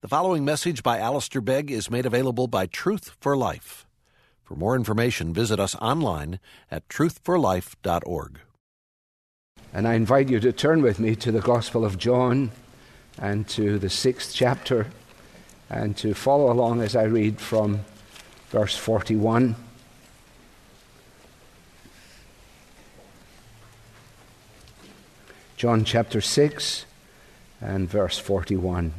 The following message by Alistair Begg is made available by Truth for Life. For more information, visit us online at truthforlife.org. And I invite you to turn with me to the Gospel of John and to the sixth chapter and to follow along as I read from verse 41. John chapter 6 and verse 41.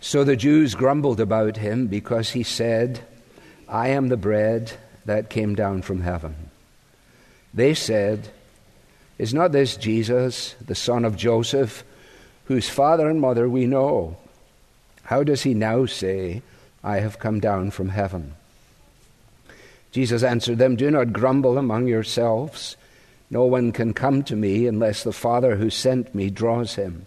So the Jews grumbled about him because he said, I am the bread that came down from heaven. They said, Is not this Jesus, the son of Joseph, whose father and mother we know? How does he now say, I have come down from heaven? Jesus answered them, Do not grumble among yourselves. No one can come to me unless the Father who sent me draws him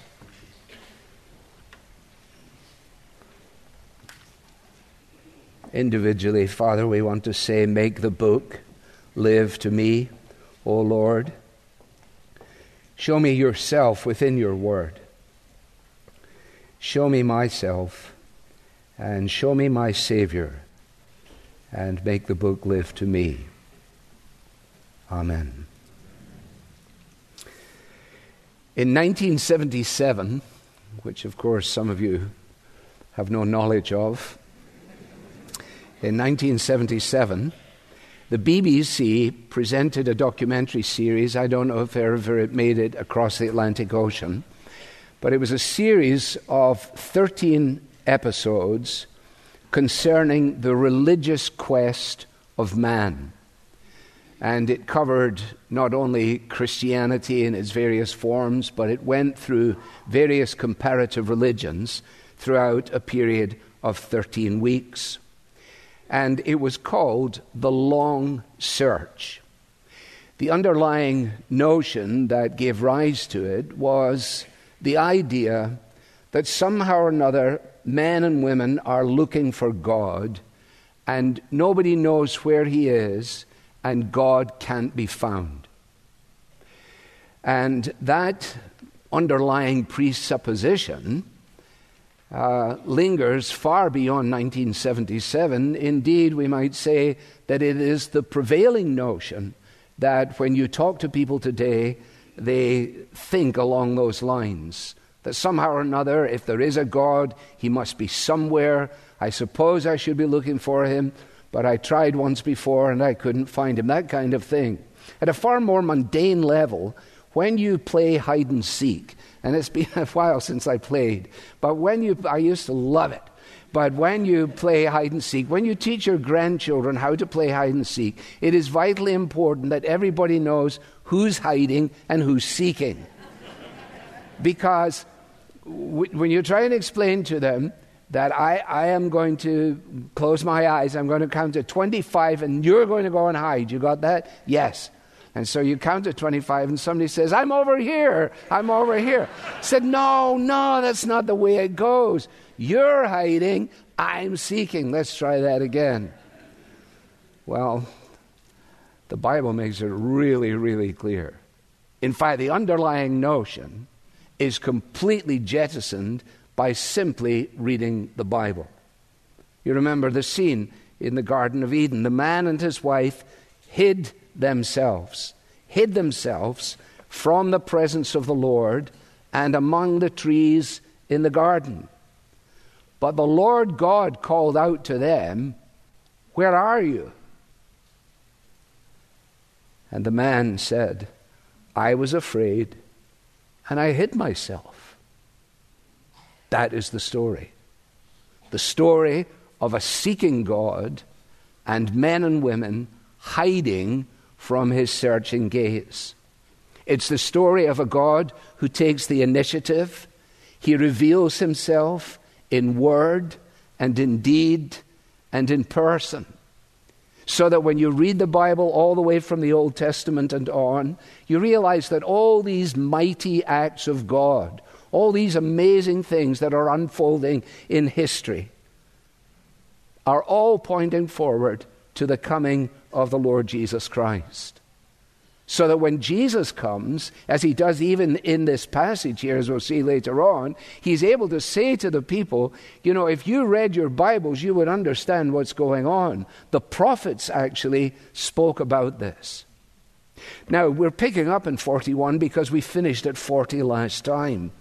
Individually, Father, we want to say, Make the book live to me, O Lord. Show me yourself within your word. Show me myself and show me my Savior and make the book live to me. Amen. In 1977, which of course some of you have no knowledge of, in 1977, the BBC presented a documentary series. I don't know if ever it made it across the Atlantic Ocean, but it was a series of 13 episodes concerning the religious quest of man. And it covered not only Christianity in its various forms, but it went through various comparative religions throughout a period of 13 weeks and it was called The Long Search. The underlying notion that gave rise to it was the idea that somehow or another men and women are looking for God and nobody knows where He is and God can't be found. And that underlying presupposition uh, lingers far beyond 1977. Indeed, we might say that it is the prevailing notion that when you talk to people today, they think along those lines. That somehow or another, if there is a God, he must be somewhere. I suppose I should be looking for him, but I tried once before and I couldn't find him. That kind of thing. At a far more mundane level, when you play hide and seek, and it's been a while since I played. But when you, I used to love it. But when you play hide and seek, when you teach your grandchildren how to play hide and seek, it is vitally important that everybody knows who's hiding and who's seeking. because when you try and explain to them that I, I am going to close my eyes, I'm going to count to 25, and you're going to go and hide, you got that? Yes. And so you count to 25, and somebody says, I'm over here, I'm over here. said, No, no, that's not the way it goes. You're hiding, I'm seeking. Let's try that again. Well, the Bible makes it really, really clear. In fact, the underlying notion is completely jettisoned by simply reading the Bible. You remember the scene in the Garden of Eden. The man and his wife hid themselves, hid themselves from the presence of the Lord and among the trees in the garden. But the Lord God called out to them, Where are you? And the man said, I was afraid, and I hid myself. That is the story. The story of a seeking God and men and women hiding from his searching gaze. It's the story of a God who takes the initiative. He reveals himself in word and in deed and in person. So that when you read the Bible all the way from the Old Testament and on, you realize that all these mighty acts of God, all these amazing things that are unfolding in history, are all pointing forward to the coming of the Lord Jesus Christ. So that when Jesus comes, as he does even in this passage here, as we'll see later on, he's able to say to the people, you know, if you read your Bibles, you would understand what's going on. The prophets actually spoke about this. Now, we're picking up in 41 because we finished at 40 last time.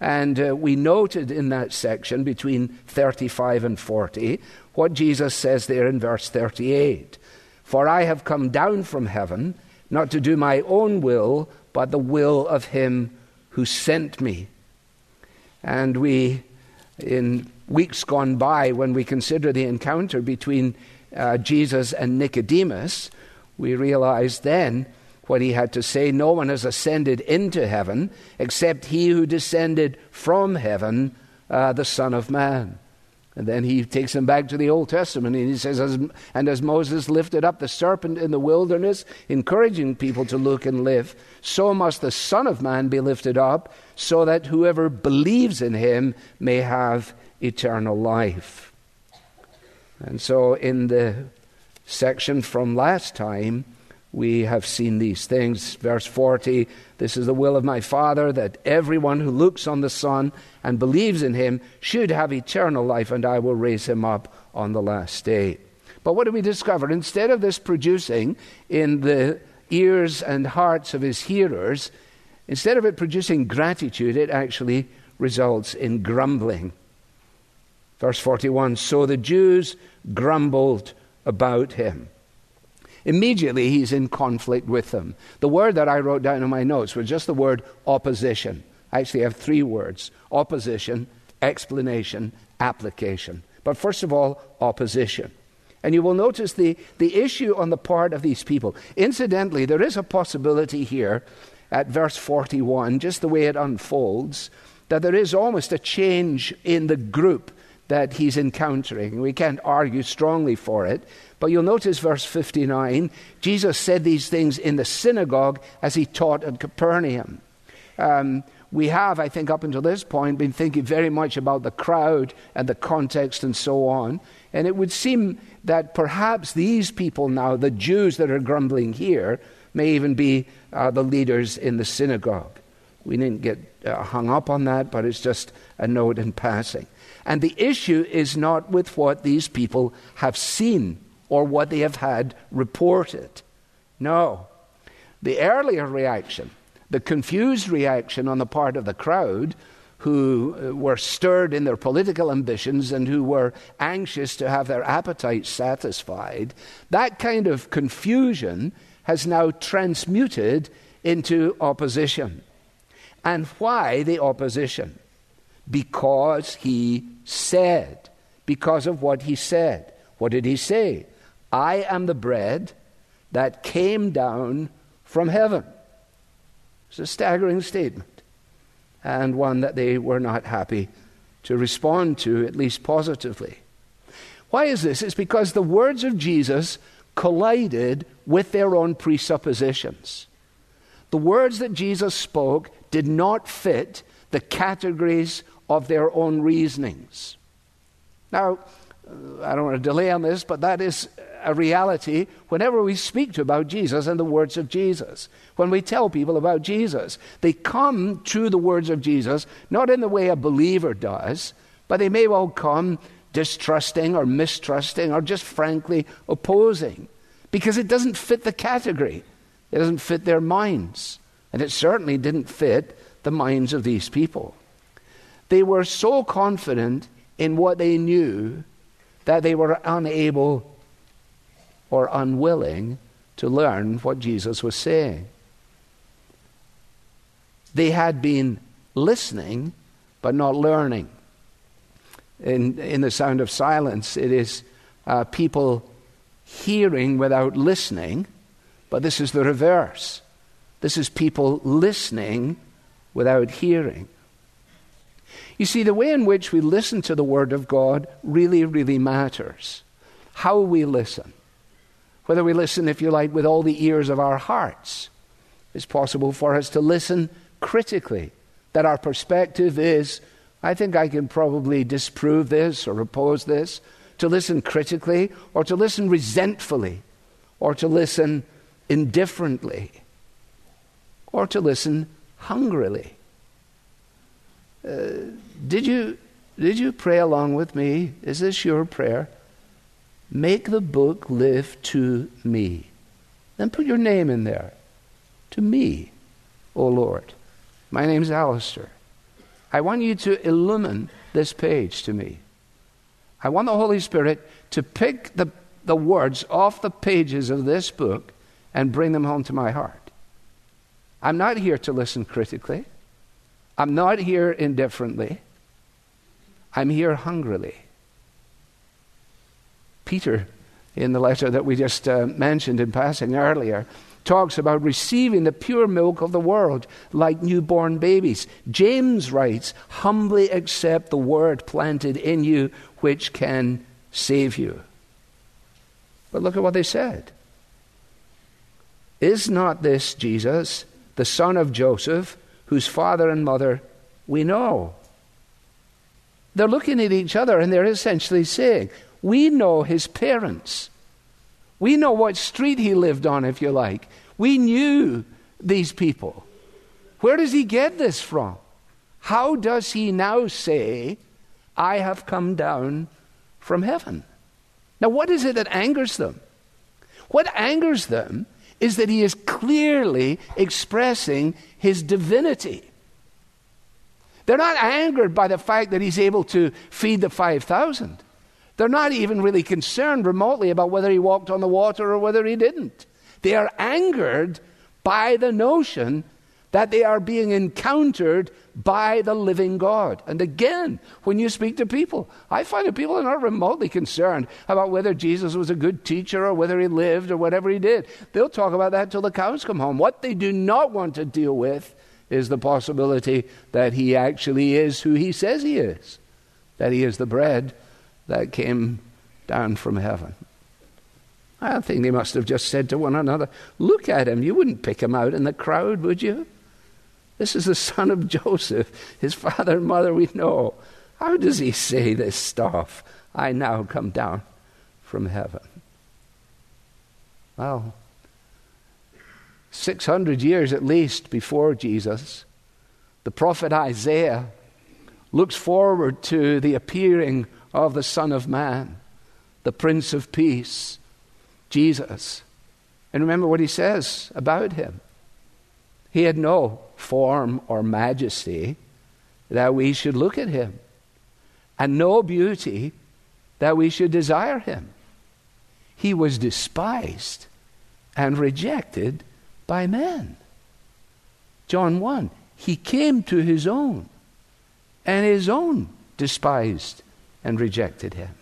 And uh, we noted in that section between 35 and 40 what Jesus says there in verse 38 For I have come down from heaven, not to do my own will, but the will of him who sent me. And we, in weeks gone by, when we consider the encounter between uh, Jesus and Nicodemus, we realize then what he had to say No one has ascended into heaven except he who descended from heaven, uh, the Son of Man. And then he takes him back to the Old Testament and he says, as, And as Moses lifted up the serpent in the wilderness, encouraging people to look and live, so must the Son of Man be lifted up, so that whoever believes in him may have eternal life. And so in the section from last time, we have seen these things. Verse 40 This is the will of my Father, that everyone who looks on the Son and believes in him should have eternal life, and I will raise him up on the last day. But what do we discover? Instead of this producing in the ears and hearts of his hearers, instead of it producing gratitude, it actually results in grumbling. Verse 41 So the Jews grumbled about him. Immediately, he's in conflict with them. The word that I wrote down in my notes was just the word opposition. I actually have three words opposition, explanation, application. But first of all, opposition. And you will notice the, the issue on the part of these people. Incidentally, there is a possibility here at verse 41, just the way it unfolds, that there is almost a change in the group that he's encountering. We can't argue strongly for it, but you'll notice verse 59 Jesus said these things in the synagogue as he taught at Capernaum. Um, we have, I think, up until this point, been thinking very much about the crowd and the context and so on. And it would seem that perhaps these people now, the Jews that are grumbling here, may even be uh, the leaders in the synagogue. We didn't get uh, hung up on that, but it's just a note in passing. And the issue is not with what these people have seen or what they have had reported. No. The earlier reaction, the confused reaction on the part of the crowd, who uh, were stirred in their political ambitions and who were anxious to have their appetites satisfied, that kind of confusion has now transmuted into opposition. And why the opposition? Because he said. Because of what he said. What did he say? I am the bread that came down from heaven. It's a staggering statement, and one that they were not happy to respond to, at least positively. Why is this? It's because the words of Jesus collided with their own presuppositions. The words that Jesus spoke did not fit the categories of their own reasonings. Now, I don't want to delay on this, but that is a reality whenever we speak to about Jesus and the words of Jesus. When we tell people about Jesus, they come to the words of Jesus not in the way a believer does, but they may well come distrusting or mistrusting or just frankly opposing because it doesn't fit the category. It doesn't fit their minds. And it certainly didn't fit the minds of these people. They were so confident in what they knew that they were unable or unwilling to learn what Jesus was saying. They had been listening but not learning. In, in the sound of silence, it is uh, people hearing without listening, but this is the reverse. This is people listening without hearing. You see, the way in which we listen to the Word of God really, really matters. How we listen. Whether we listen, if you like, with all the ears of our hearts. It's possible for us to listen critically, that our perspective is, I think I can probably disprove this or oppose this, to listen critically, or to listen resentfully, or to listen indifferently, or to listen hungrily. Uh, did you did you pray along with me? Is this your prayer? Make the book live to me. Then put your name in there. To me, O Lord. My name's Alistair. I want you to illumine this page to me. I want the Holy Spirit to pick the, the words off the pages of this book and bring them home to my heart. I'm not here to listen critically. I'm not here indifferently. I'm here hungrily. Peter, in the letter that we just uh, mentioned in passing earlier, talks about receiving the pure milk of the world like newborn babies. James writes, Humbly accept the word planted in you, which can save you. But look at what they said. Is not this Jesus, the son of Joseph? Whose father and mother we know. They're looking at each other and they're essentially saying, We know his parents. We know what street he lived on, if you like. We knew these people. Where does he get this from? How does he now say, I have come down from heaven? Now, what is it that angers them? What angers them is that he is clearly expressing his divinity. They're not angered by the fact that he's able to feed the 5,000. They're not even really concerned remotely about whether he walked on the water or whether he didn't. They are angered by the notion that they are being encountered by the living God. And again, when you speak to people, I find that people are not remotely concerned about whether Jesus was a good teacher or whether he lived or whatever he did. They'll talk about that till the cows come home. What they do not want to deal with is the possibility that he actually is who he says he is, that he is the bread that came down from heaven. I think they must have just said to one another, Look at him. You wouldn't pick him out in the crowd, would you? This is the son of Joseph. His father and mother we know. How does he say this stuff? I now come down from heaven. Well, 600 years at least before Jesus, the prophet Isaiah looks forward to the appearing of the Son of Man, the Prince of Peace, Jesus. And remember what he says about him. He had no form or majesty that we should look at him, and no beauty that we should desire him. He was despised and rejected by men. John 1 He came to his own, and his own despised and rejected him.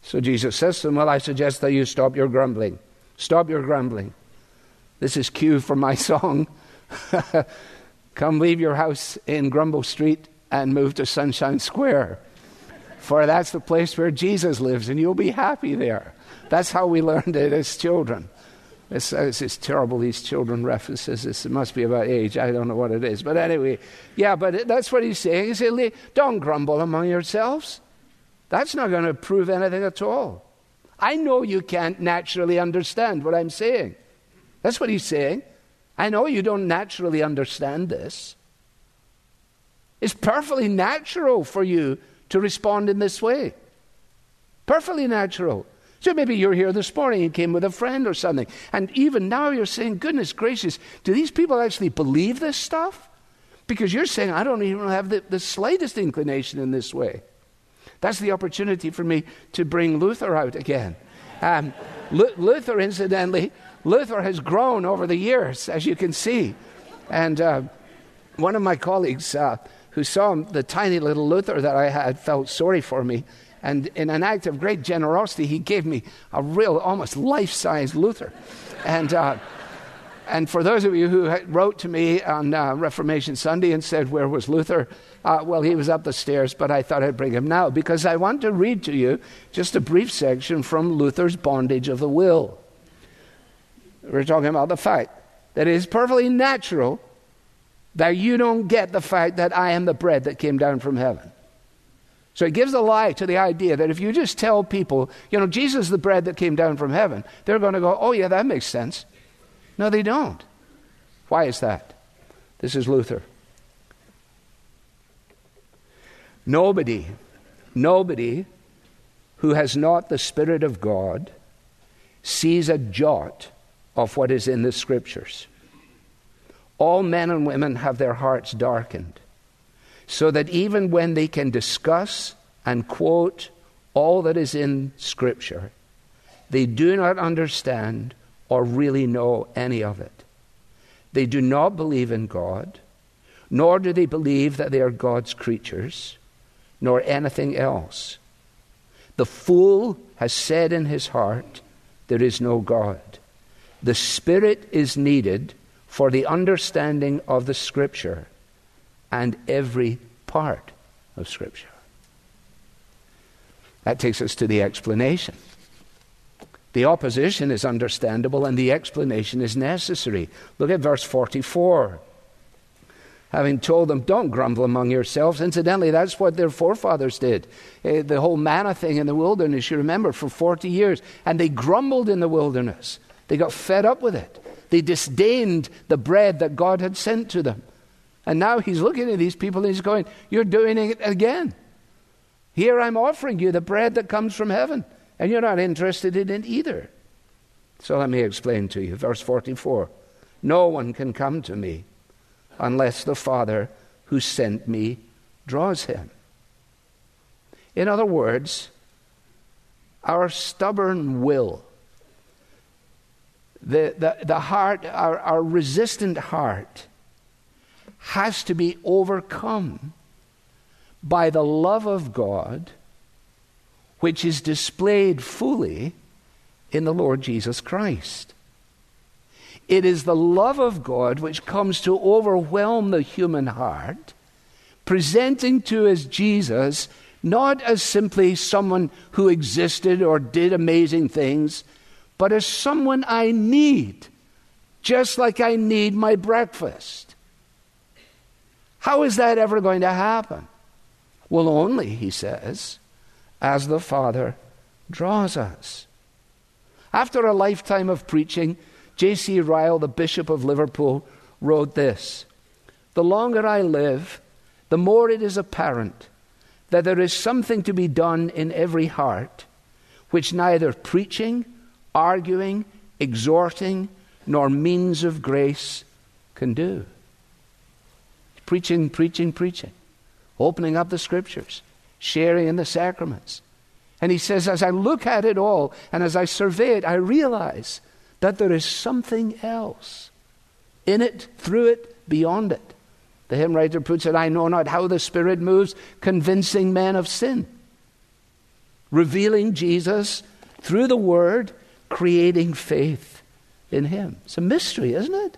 So Jesus says to them, Well, I suggest that you stop your grumbling. Stop your grumbling. This is cue for my song. Come leave your house in Grumble Street and move to Sunshine Square. For that's the place where Jesus lives, and you'll be happy there. That's how we learned it as children. It's, uh, it's, it's terrible, these children references. It must be about age. I don't know what it is. But anyway, yeah, but that's what he's saying. He said, Don't grumble among yourselves. That's not going to prove anything at all. I know you can't naturally understand what I'm saying. That's what he's saying. I know you don't naturally understand this. It's perfectly natural for you to respond in this way. Perfectly natural. So maybe you're here this morning and came with a friend or something, and even now you're saying, goodness gracious, do these people actually believe this stuff? Because you're saying, I don't even have the, the slightest inclination in this way. That's the opportunity for me to bring Luther out again. Um, Luther, incidentally, Luther has grown over the years, as you can see. And uh, one of my colleagues uh, who saw the tiny little Luther that I had felt sorry for me. And in an act of great generosity, he gave me a real, almost life size Luther. And uh, and for those of you who wrote to me on uh, Reformation Sunday and said, Where was Luther? Uh, well, he was up the stairs, but I thought I'd bring him now because I want to read to you just a brief section from Luther's Bondage of the Will. We're talking about the fact that it is perfectly natural that you don't get the fact that I am the bread that came down from heaven. So it gives a lie to the idea that if you just tell people, you know, Jesus is the bread that came down from heaven, they're going to go, oh, yeah, that makes sense. No, they don't. Why is that? This is Luther. Nobody, nobody who has not the Spirit of God sees a jot of what is in the Scriptures. All men and women have their hearts darkened, so that even when they can discuss and quote all that is in Scripture, they do not understand or really know any of it. They do not believe in God, nor do they believe that they are God's creatures, nor anything else. The fool has said in his heart, There is no God. The Spirit is needed for the understanding of the Scripture and every part of Scripture. That takes us to the explanation. The opposition is understandable and the explanation is necessary. Look at verse 44. Having told them, don't grumble among yourselves. Incidentally, that's what their forefathers did. Uh, the whole manna thing in the wilderness, you remember, for 40 years. And they grumbled in the wilderness. They got fed up with it. They disdained the bread that God had sent to them. And now he's looking at these people and he's going, You're doing it again. Here I'm offering you the bread that comes from heaven and you're not interested in it either. So let me explain to you. Verse 44 No one can come to me unless the Father who sent me draws him. In other words, our stubborn will, the, the, the heart, our, our resistant heart, has to be overcome by the love of God which is displayed fully in the Lord Jesus Christ. It is the love of God which comes to overwhelm the human heart, presenting to us Jesus not as simply someone who existed or did amazing things, but as someone I need, just like I need my breakfast. How is that ever going to happen? Well, only, he says, as the Father draws us. After a lifetime of preaching, J.C. Ryle, the Bishop of Liverpool, wrote this The longer I live, the more it is apparent that there is something to be done in every heart which neither preaching, arguing, exhorting, nor means of grace can do. Preaching, preaching, preaching, opening up the scriptures, sharing in the sacraments. And he says, as I look at it all and as I survey it, I realize that there is something else in it, through it, beyond it. The hymn writer puts it, I know not how the Spirit moves, convincing men of sin, revealing Jesus through the Word, creating faith in Him. It's a mystery, isn't it?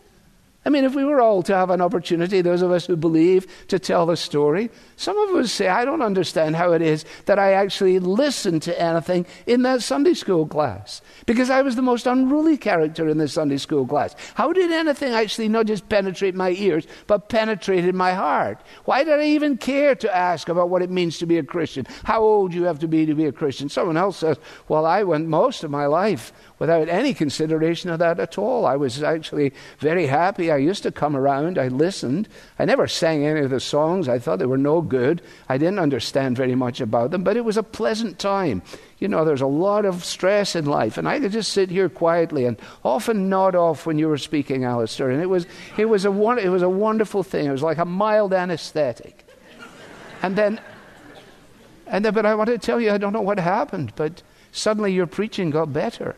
I mean, if we were all to have an opportunity, those of us who believe, to tell the story, some of us say, I don't understand how it is that I actually listened to anything in that Sunday school class because I was the most unruly character in the Sunday school class. How did anything actually not just penetrate my ears, but penetrated my heart? Why did I even care to ask about what it means to be a Christian? How old you have to be to be a Christian? Someone else says, Well, I went most of my life without any consideration of that at all. I was actually very happy I used to come around, I listened. I never sang any of the songs. I thought they were no good. I didn't understand very much about them, but it was a pleasant time. You know, there's a lot of stress in life, and I could just sit here quietly and often nod off when you were speaking, Alistair. And it was, it was, a, it was a wonderful thing. It was like a mild anesthetic. And then, and then, but I want to tell you, I don't know what happened, but suddenly your preaching got better.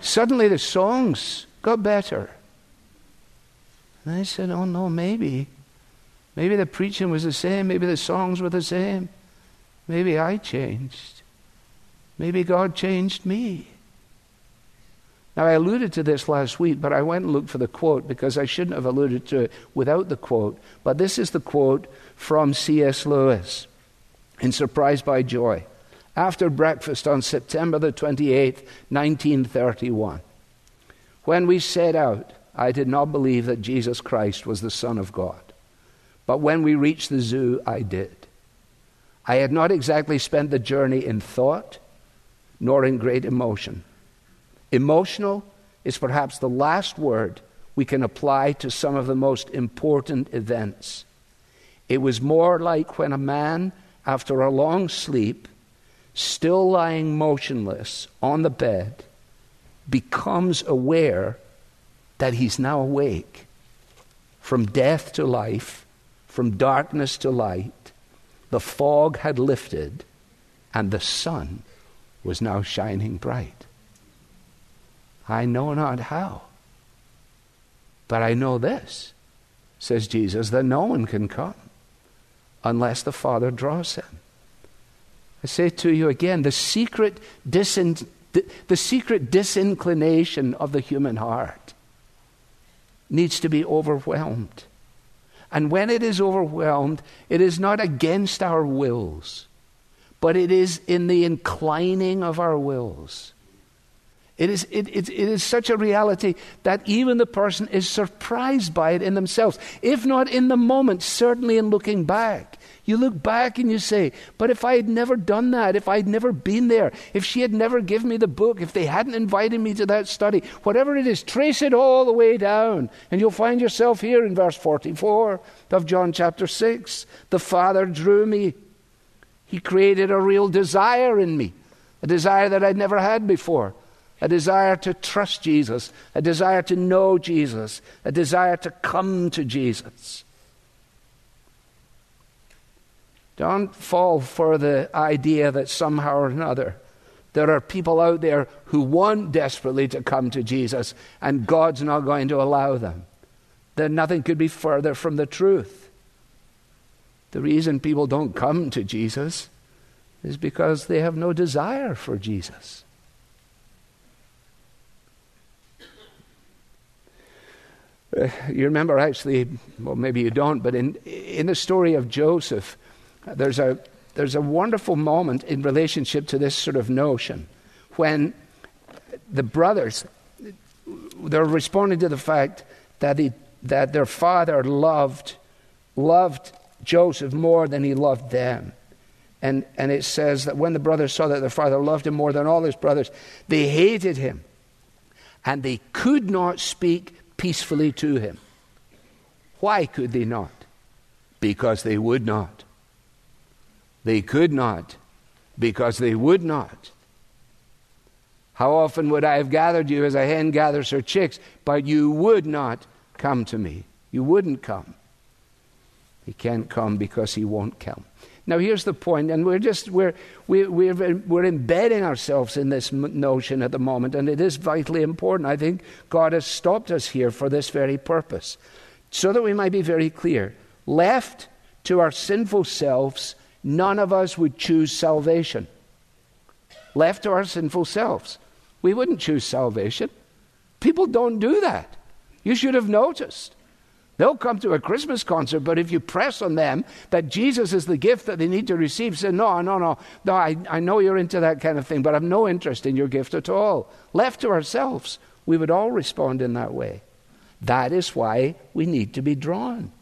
Suddenly the songs got better. And I said, Oh no, maybe. Maybe the preaching was the same. Maybe the songs were the same. Maybe I changed. Maybe God changed me. Now, I alluded to this last week, but I went and looked for the quote because I shouldn't have alluded to it without the quote. But this is the quote from C.S. Lewis in Surprised by Joy after breakfast on September the 28th, 1931. When we set out, I did not believe that Jesus Christ was the Son of God. But when we reached the zoo, I did. I had not exactly spent the journey in thought nor in great emotion. Emotional is perhaps the last word we can apply to some of the most important events. It was more like when a man, after a long sleep, still lying motionless on the bed, becomes aware that he's now awake from death to life, from darkness to light. The fog had lifted, and the sun was now shining bright. I know not how, but I know this, says Jesus, that no one can come unless the Father draws him. I say to you again the secret, disin- the, secret disinclination of the human heart needs to be overwhelmed. And when it is overwhelmed, it is not against our wills, but it is in the inclining of our wills. It is, it, it, it is such a reality that even the person is surprised by it in themselves. If not in the moment, certainly in looking back. You look back and you say, But if I had never done that, if I had never been there, if she had never given me the book, if they hadn't invited me to that study, whatever it is, trace it all the way down. And you'll find yourself here in verse 44 of John chapter 6. The Father drew me, He created a real desire in me, a desire that I'd never had before. A desire to trust Jesus, a desire to know Jesus, a desire to come to Jesus. Don't fall for the idea that somehow or another there are people out there who want desperately to come to Jesus and God's not going to allow them. That nothing could be further from the truth. The reason people don't come to Jesus is because they have no desire for Jesus. You remember actually, well, maybe you don't, but in, in the story of Joseph, there's a, there's a wonderful moment in relationship to this sort of notion when the brothers they're responding to the fact that, he, that their father loved, loved Joseph more than he loved them. And, and it says that when the brothers saw that their father loved him more than all his brothers, they hated him. And they could not speak peacefully to him. Why could they not? Because they would not. They could not because they would not. How often would I have gathered you as a hen gathers her chicks, but you would not come to me? You wouldn't come. He can't come because he won't come. Now, here's the point, and we're just we're we, we're we're embedding ourselves in this notion at the moment, and it is vitally important. I think God has stopped us here for this very purpose, so that we might be very clear. Left to our sinful selves, none of us would choose salvation. Left to our sinful selves, we wouldn't choose salvation. People don't do that. You should have noticed. They'll come to a Christmas concert, but if you press on them that Jesus is the gift that they need to receive, say, No, no, no, no, I, I know you're into that kind of thing, but I've no interest in your gift at all. Left to ourselves, we would all respond in that way. That is why we need to be drawn.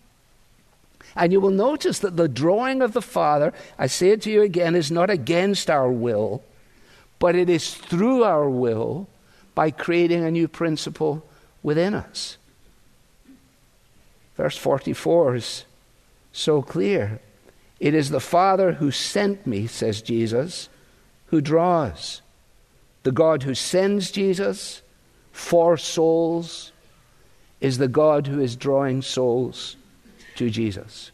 And you will notice that the drawing of the Father, I say it to you again, is not against our will, but it is through our will by creating a new principle within us. Verse 44 is so clear. It is the Father who sent me, says Jesus, who draws. The God who sends Jesus for souls is the God who is drawing souls to Jesus.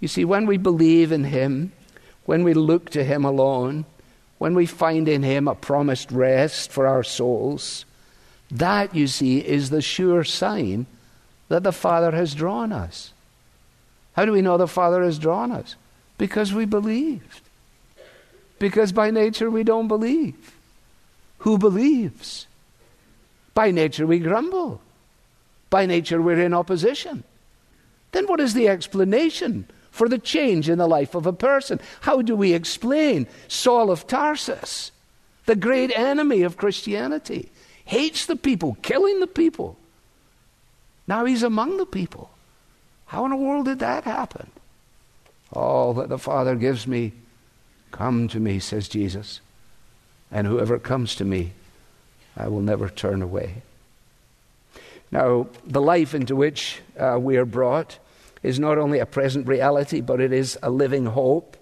You see, when we believe in Him, when we look to Him alone, when we find in Him a promised rest for our souls, that, you see, is the sure sign that the Father has drawn us. How do we know the Father has drawn us? Because we believed. Because by nature we don't believe. Who believes? By nature we grumble. By nature we're in opposition. Then what is the explanation for the change in the life of a person? How do we explain Saul of Tarsus, the great enemy of Christianity, hates the people, killing the people? Now he's among the people. How in the world did that happen? All that the Father gives me, come to me, says Jesus. And whoever comes to me, I will never turn away. Now, the life into which uh, we are brought is not only a present reality, but it is a living hope.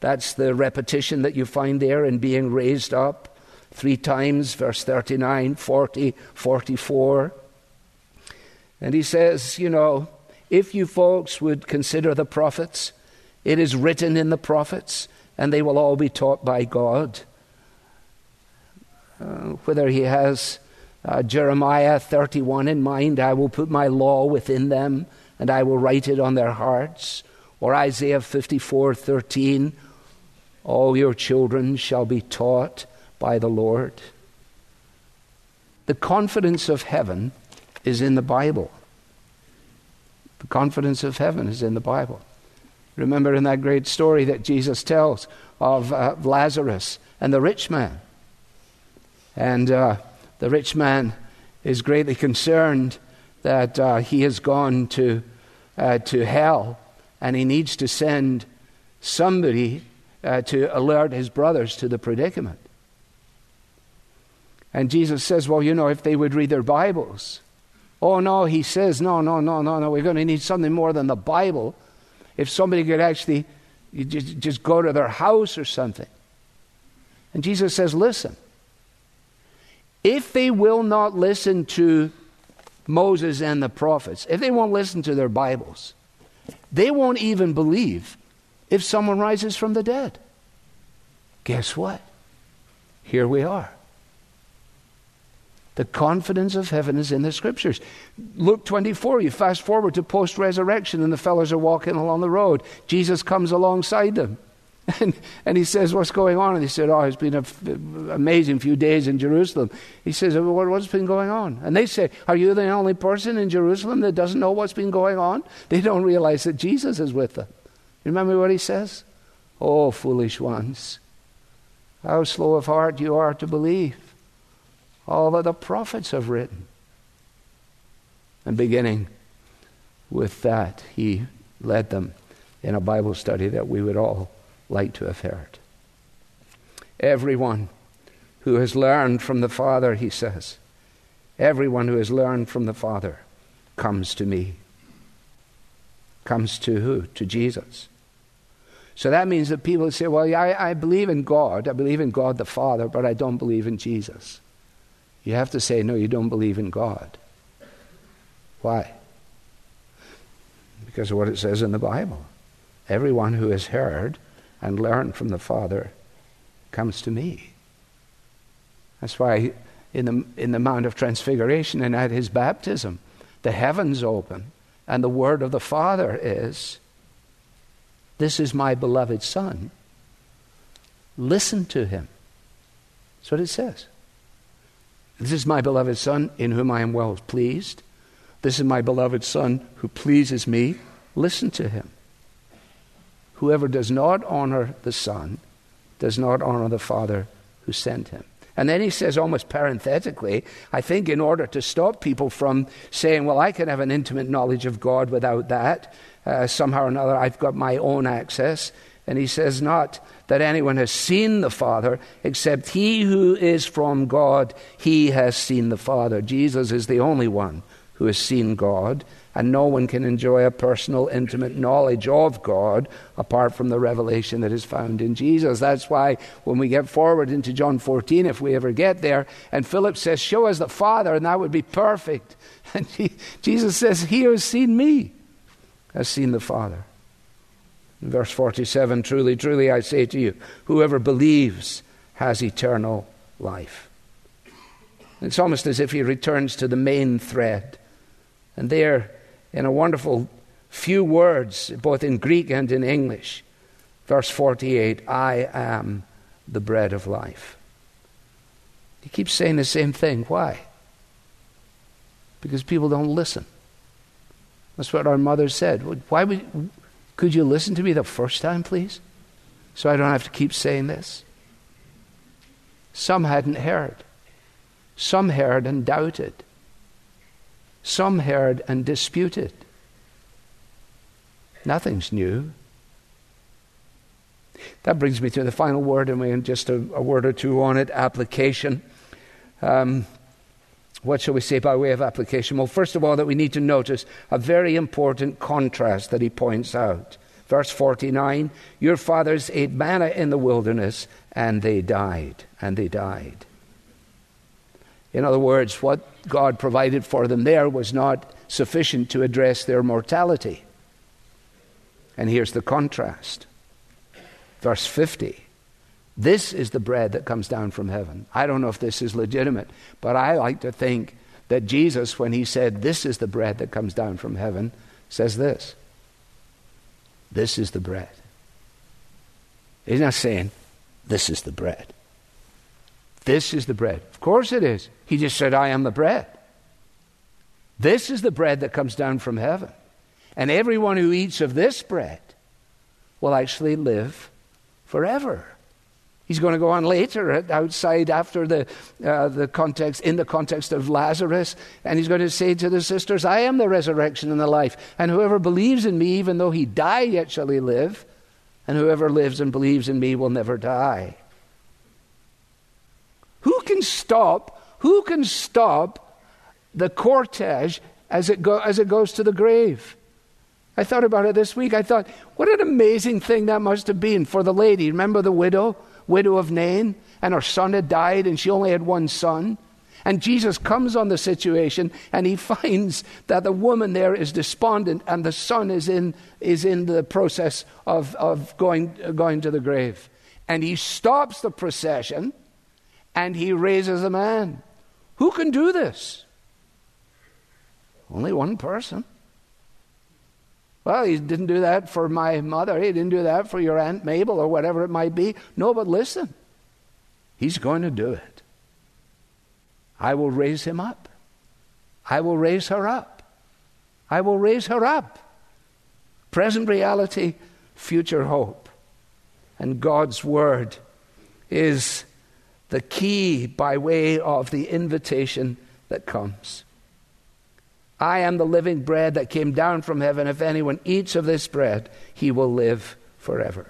That's the repetition that you find there in being raised up three times, verse 39, 40, 44. And he says, you know, if you folks would consider the prophets, it is written in the prophets, and they will all be taught by God. Uh, whether he has uh, Jeremiah 31 in mind, I will put my law within them, and I will write it on their hearts, or Isaiah 54 13, all your children shall be taught by the Lord. The confidence of heaven is in the Bible. The confidence of heaven is in the Bible. Remember in that great story that Jesus tells of uh, Lazarus and the rich man. And uh, the rich man is greatly concerned that uh, he has gone to, uh, to hell and he needs to send somebody uh, to alert his brothers to the predicament. And Jesus says, Well, you know, if they would read their Bibles. Oh, no, he says, No, no, no, no, no, we're going to need something more than the Bible. If somebody could actually just, just go to their house or something. And Jesus says, Listen, if they will not listen to Moses and the prophets, if they won't listen to their Bibles, they won't even believe if someone rises from the dead. Guess what? Here we are. The confidence of heaven is in the scriptures. Luke 24, you fast forward to post resurrection, and the fellows are walking along the road. Jesus comes alongside them. And, and he says, What's going on? And he said, Oh, it's been an amazing few days in Jerusalem. He says, what, What's been going on? And they say, Are you the only person in Jerusalem that doesn't know what's been going on? They don't realize that Jesus is with them. Remember what he says? Oh, foolish ones, how slow of heart you are to believe all that the prophets have written. And beginning with that, he led them in a Bible study that we would all like to have heard. Everyone who has learned from the Father, he says, everyone who has learned from the Father comes to me. Comes to who? To Jesus. So that means that people say, well, yeah, I, I believe in God. I believe in God the Father, but I don't believe in Jesus. You have to say, no, you don't believe in God. Why? Because of what it says in the Bible. Everyone who has heard and learn from the Father comes to me. That's why in the, in the Mount of Transfiguration and at his baptism, the heavens open, and the word of the Father is, This is my beloved Son. Listen to him. That's what it says. This is my beloved Son, in whom I am well pleased. This is my beloved Son, who pleases me. Listen to him. Whoever does not honor the Son does not honor the Father who sent him. And then he says, almost parenthetically, I think in order to stop people from saying, well, I can have an intimate knowledge of God without that, uh, somehow or another, I've got my own access. And he says, Not that anyone has seen the Father, except he who is from God, he has seen the Father. Jesus is the only one who has seen God, and no one can enjoy a personal, intimate knowledge of God apart from the revelation that is found in Jesus. That's why when we get forward into John 14, if we ever get there, and Philip says, Show us the Father, and that would be perfect. And Jesus says, He who has seen me has seen the Father. In verse 47 Truly, truly, I say to you, whoever believes has eternal life. It's almost as if he returns to the main thread. And there, in a wonderful few words, both in Greek and in English, verse 48 I am the bread of life. He keeps saying the same thing. Why? Because people don't listen. That's what our mother said. Why would, could you listen to me the first time, please? So I don't have to keep saying this. Some hadn't heard. Some heard and doubted. Some heard and disputed. Nothing's new. That brings me to the final word, and we just a, a word or two on it application. Um, what shall we say by way of application? Well, first of all, that we need to notice a very important contrast that he points out. Verse 49 Your fathers ate manna in the wilderness, and they died. And they died. In other words, what God provided for them there was not sufficient to address their mortality. And here's the contrast. Verse 50 this is the bread that comes down from heaven. I don't know if this is legitimate, but I like to think that Jesus, when he said, This is the bread that comes down from heaven, says this This is the bread. He's not saying, This is the bread. This is the bread. Of course it is. He just said, I am the bread. This is the bread that comes down from heaven. And everyone who eats of this bread will actually live forever. He's going to go on later outside after the, uh, the context, in the context of Lazarus, and he's going to say to the sisters, I am the resurrection and the life, and whoever believes in me, even though he die, yet shall he live, and whoever lives and believes in me will never die. Can stop? Who can stop the cortege as it, go, as it goes to the grave? I thought about it this week. I thought, what an amazing thing that must have been for the lady. Remember the widow? widow of Nain, and her son had died, and she only had one son. And Jesus comes on the situation and he finds that the woman there is despondent and the son is in, is in the process of, of going, going to the grave. And he stops the procession and he raises a man. Who can do this? Only one person. Well, he didn't do that for my mother. He didn't do that for your Aunt Mabel or whatever it might be. No, but listen, he's going to do it. I will raise him up. I will raise her up. I will raise her up. Present reality, future hope. And God's word is the key by way of the invitation that comes. I am the living bread that came down from heaven. If anyone eats of this bread, he will live forever.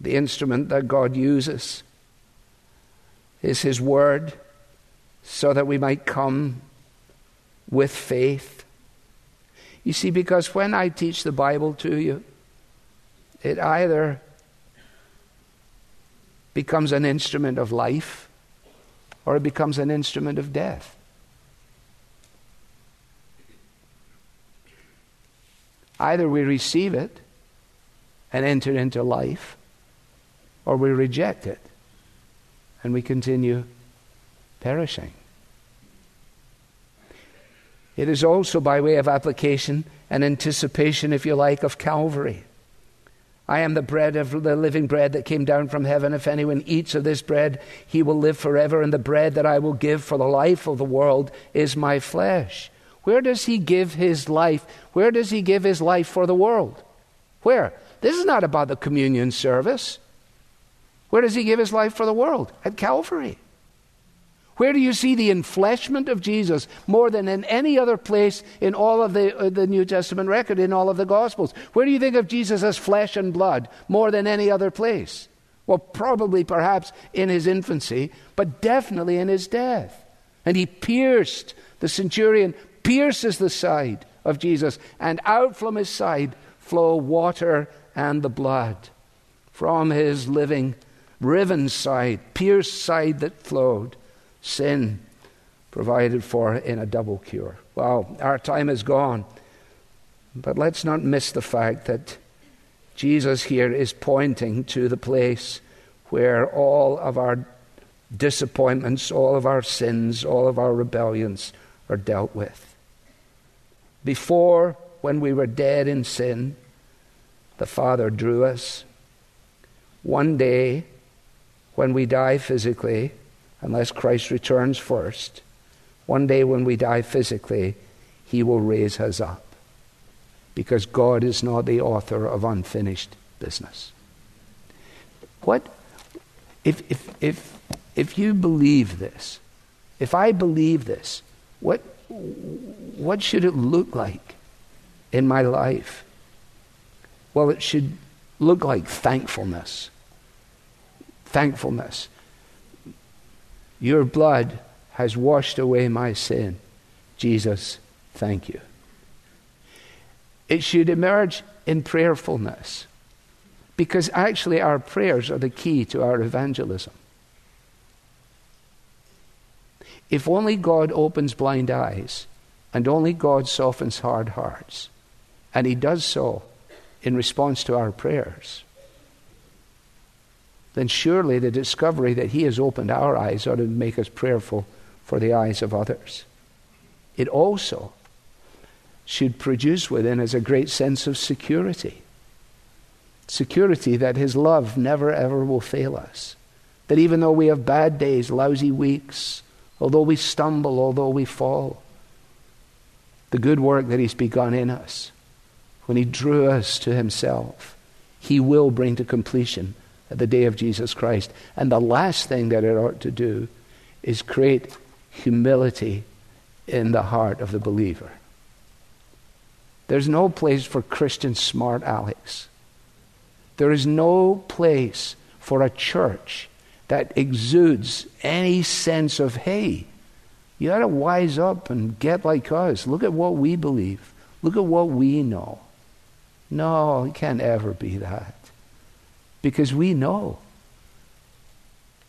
The instrument that God uses is His Word so that we might come with faith. You see, because when I teach the Bible to you, it either becomes an instrument of life or it becomes an instrument of death. Either we receive it and enter into life, or we reject it and we continue perishing. It is also, by way of application, an anticipation, if you like, of Calvary. I am the bread of the living bread that came down from heaven. If anyone eats of this bread, he will live forever, and the bread that I will give for the life of the world is my flesh. Where does he give his life? Where does he give his life for the world? Where? This is not about the communion service. Where does he give his life for the world? At Calvary. Where do you see the enfleshment of Jesus more than in any other place in all of the, uh, the New Testament record, in all of the Gospels? Where do you think of Jesus as flesh and blood more than any other place? Well, probably perhaps in his infancy, but definitely in his death. And he pierced, the centurion pierces the side of Jesus, and out from his side flow water and the blood. From his living, riven side, pierced side that flowed sin provided for in a double cure. Well, our time is gone. But let's not miss the fact that Jesus here is pointing to the place where all of our disappointments, all of our sins, all of our rebellions are dealt with. Before, when we were dead in sin, the Father drew us. One day, when we die physically, unless Christ returns first. One day when we die physically, he will raise us up. Because God is not the author of unfinished business. What if if if if you believe this, if I believe this, what what should it look like in my life? Well, it should look like thankfulness. Thankfulness. Your blood has washed away my sin. Jesus, thank you. It should emerge in prayerfulness because actually our prayers are the key to our evangelism. If only God opens blind eyes and only God softens hard hearts, and He does so in response to our prayers, then surely the discovery that He has opened our eyes ought to make us prayerful for the eyes of others. It also should produce within us a great sense of security. Security that His love never ever will fail us. That even though we have bad days, lousy weeks, although we stumble, although we fall, the good work that He's begun in us, when He drew us to Himself, He will bring to completion the day of Jesus Christ. And the last thing that it ought to do is create humility in the heart of the believer. There's no place for Christian smart Alex. There is no place for a church that exudes any sense of, hey, you got to wise up and get like us. Look at what we believe. Look at what we know. No, it can't ever be that. Because we know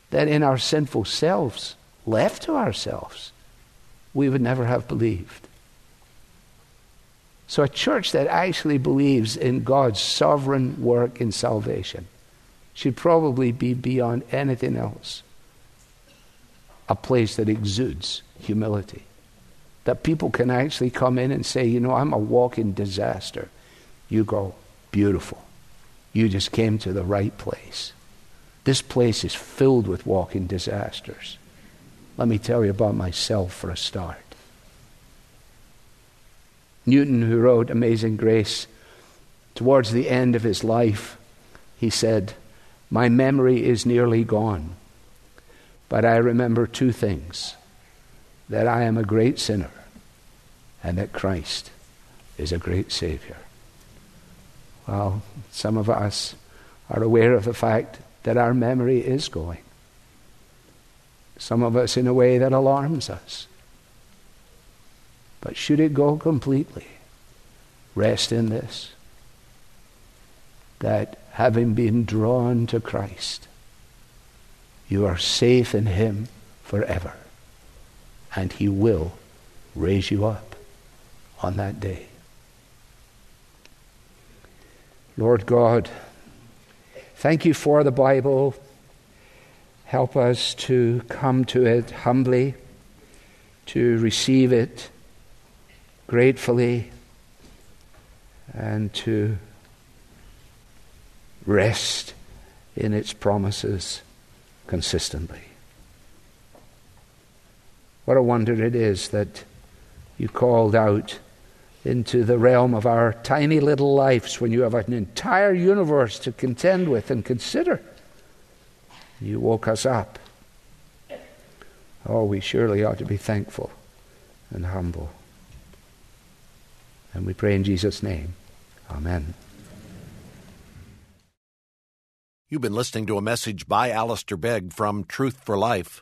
that in our sinful selves, left to ourselves, we would never have believed. So, a church that actually believes in God's sovereign work in salvation should probably be beyond anything else a place that exudes humility. That people can actually come in and say, you know, I'm a walking disaster. You go, beautiful. You just came to the right place. This place is filled with walking disasters. Let me tell you about myself for a start. Newton, who wrote Amazing Grace, towards the end of his life, he said, My memory is nearly gone, but I remember two things that I am a great sinner and that Christ is a great Savior. Well, some of us are aware of the fact that our memory is going. Some of us in a way that alarms us. But should it go completely, rest in this that having been drawn to Christ, you are safe in Him forever, and He will raise you up on that day. Lord God, thank you for the Bible. Help us to come to it humbly, to receive it gratefully, and to rest in its promises consistently. What a wonder it is that you called out into the realm of our tiny little lives when you have an entire universe to contend with and consider. You woke us up. Oh, we surely ought to be thankful and humble. And we pray in Jesus' name. Amen. You've been listening to a message by Alistair Begg from Truth for Life,